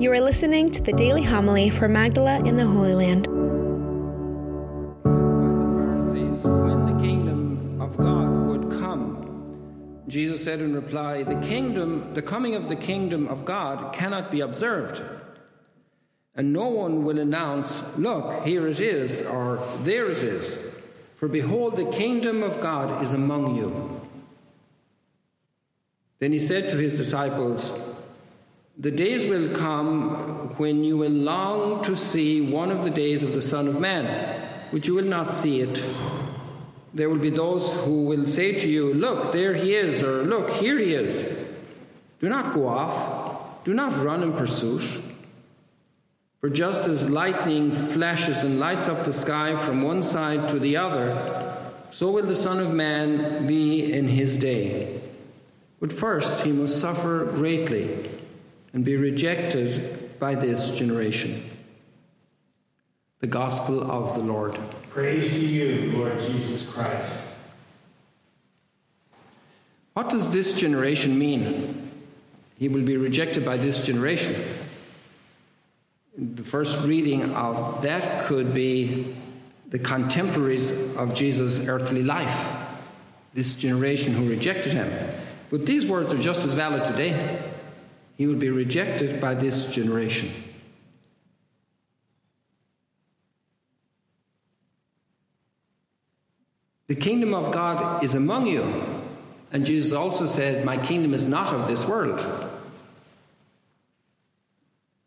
You are listening to the daily homily for Magdala in the Holy Land. When the kingdom of God would come, Jesus said in reply, The kingdom, the coming of the kingdom of God cannot be observed. And no one will announce, Look, here it is, or there it is. For behold, the kingdom of God is among you. Then he said to his disciples, the days will come when you will long to see one of the days of the Son of Man, but you will not see it. There will be those who will say to you, Look, there he is, or Look, here he is. Do not go off, do not run in pursuit. For just as lightning flashes and lights up the sky from one side to the other, so will the Son of Man be in his day. But first he must suffer greatly and be rejected by this generation. The Gospel of the Lord. Praise to you, Lord Jesus Christ. What does this generation mean? He will be rejected by this generation. The first reading of that could be the contemporaries of Jesus' earthly life, this generation who rejected him. But these words are just as valid today. He will be rejected by this generation. The kingdom of God is among you. And Jesus also said, My kingdom is not of this world.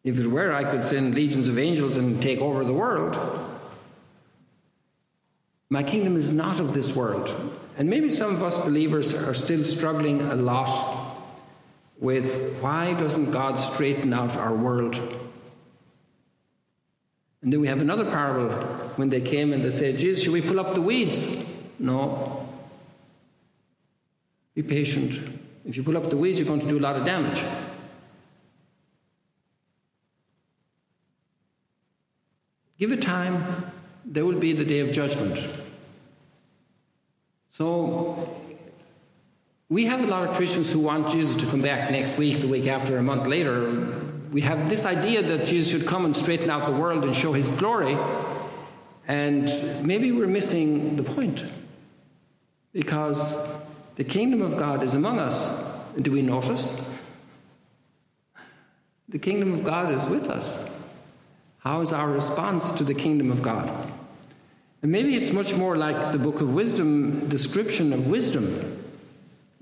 If it were, I could send legions of angels and take over the world. My kingdom is not of this world. And maybe some of us believers are still struggling a lot with why doesn't God straighten out our world? And then we have another parable when they came and they said, Jesus, should we pull up the weeds? No. Be patient. If you pull up the weeds, you're going to do a lot of damage. Give it time, there will be the day of judgment. So we have a lot of Christians who want Jesus to come back next week, the week after, a month later. We have this idea that Jesus should come and straighten out the world and show his glory. And maybe we're missing the point. Because the kingdom of God is among us. Do we notice? The kingdom of God is with us. How is our response to the kingdom of God? And maybe it's much more like the book of wisdom description of wisdom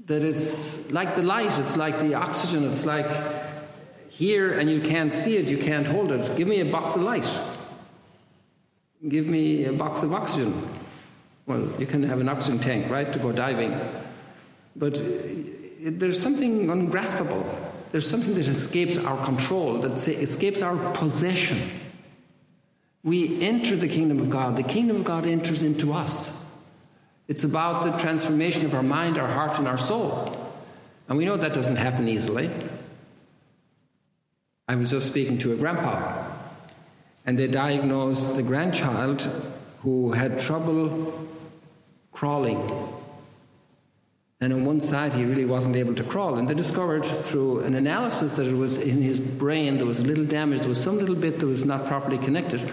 that it's like the light, it's like the oxygen, it's like here and you can't see it, you can't hold it. Give me a box of light. Give me a box of oxygen. Well, you can have an oxygen tank, right, to go diving. But uh, there's something ungraspable. There's something that escapes our control, that escapes our possession. We enter the kingdom of God. The kingdom of God enters into us. It's about the transformation of our mind, our heart, and our soul. And we know that doesn't happen easily. I was just speaking to a grandpa, and they diagnosed the grandchild who had trouble crawling. And on one side, he really wasn't able to crawl. And they discovered through an analysis that it was in his brain, there was a little damage, there was some little bit that was not properly connected.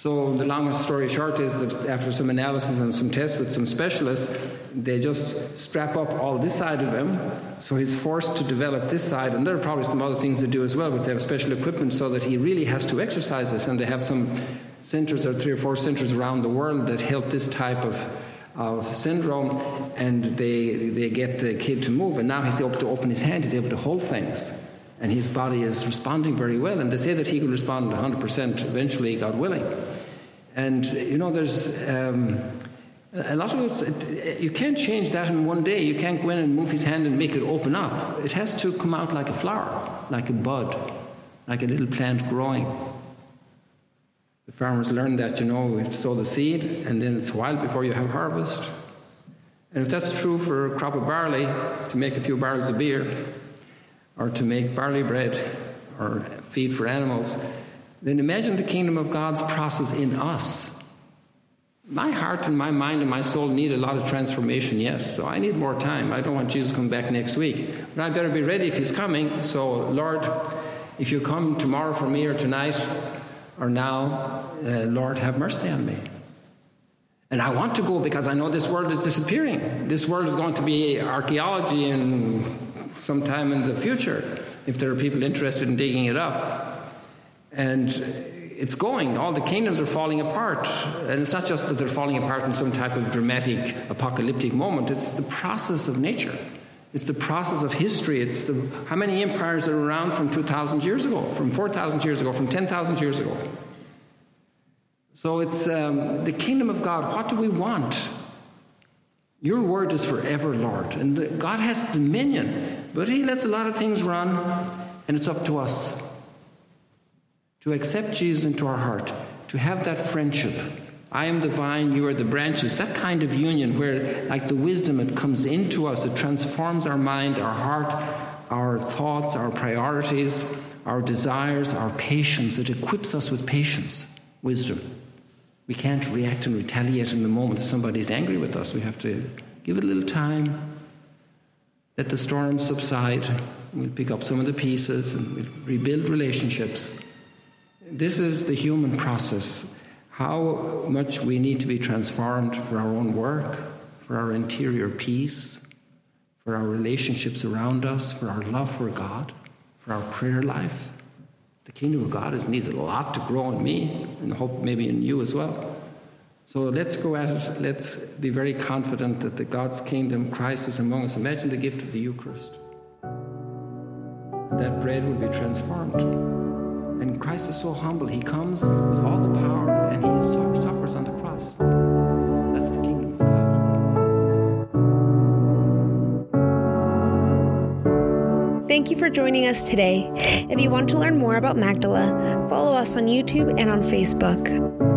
So the long story short is that after some analysis and some tests with some specialists, they just strap up all this side of him, so he's forced to develop this side. And there are probably some other things they do as well, but they have special equipment so that he really has to exercise this. And they have some centers, or three or four centers around the world that help this type of of syndrome, and they they get the kid to move. And now he's able to open his hand; he's able to hold things and his body is responding very well. And they say that he will respond 100% eventually, God willing. And you know, there's um, a lot of us, you can't change that in one day. You can't go in and move his hand and make it open up. It has to come out like a flower, like a bud, like a little plant growing. The farmers learn that, you know, we sow the seed and then it's a while before you have harvest. And if that's true for a crop of barley, to make a few barrels of beer, or to make barley bread or feed for animals, then imagine the kingdom of God's process in us. My heart and my mind and my soul need a lot of transformation yet, so I need more time. I don't want Jesus to come back next week. But I better be ready if he's coming. So, Lord, If you come tomorrow for me or tonight or now, uh, Lord, have mercy on me. And I want to go because I know this world is disappearing. This world is going to be archaeology in sometime in the future if there are people interested in digging it up. And it's going. All the kingdoms are falling apart. And it's not just that they're falling apart in some type of dramatic apocalyptic moment, it's the process of nature. It's the process of history. It's the, how many empires are around from 2,000 years ago, from 4,000 years ago, from 10,000 years ago. So it's um, the kingdom of God. What do we want? Your word is forever, Lord. And God has dominion, but He lets a lot of things run, and it's up to us to accept Jesus into our heart, to have that friendship. I am the vine, you are the branches. That kind of union where, like the wisdom, it comes into us, it transforms our mind, our heart, our thoughts, our priorities, our desires, our patience. It equips us with patience, wisdom. We can't react and retaliate in the moment that somebody's angry with us. We have to give it a little time, let the storm subside. We'll pick up some of the pieces and we'll rebuild relationships. This is the human process. How much we need to be transformed for our own work, for our interior peace, for our relationships around us, for our love for God, for our prayer life. The kingdom of God needs a lot to grow in me, and hope maybe in you as well. So let's go at it. Let's be very confident that the God's kingdom, Christ is among us. Imagine the gift of the Eucharist. That bread will be transformed. And Christ is so humble. He comes with all the power and he suffers on the cross. That's the kingdom of God. Thank you for joining us today. If you want to learn more about Magdala, follow us on YouTube and on Facebook.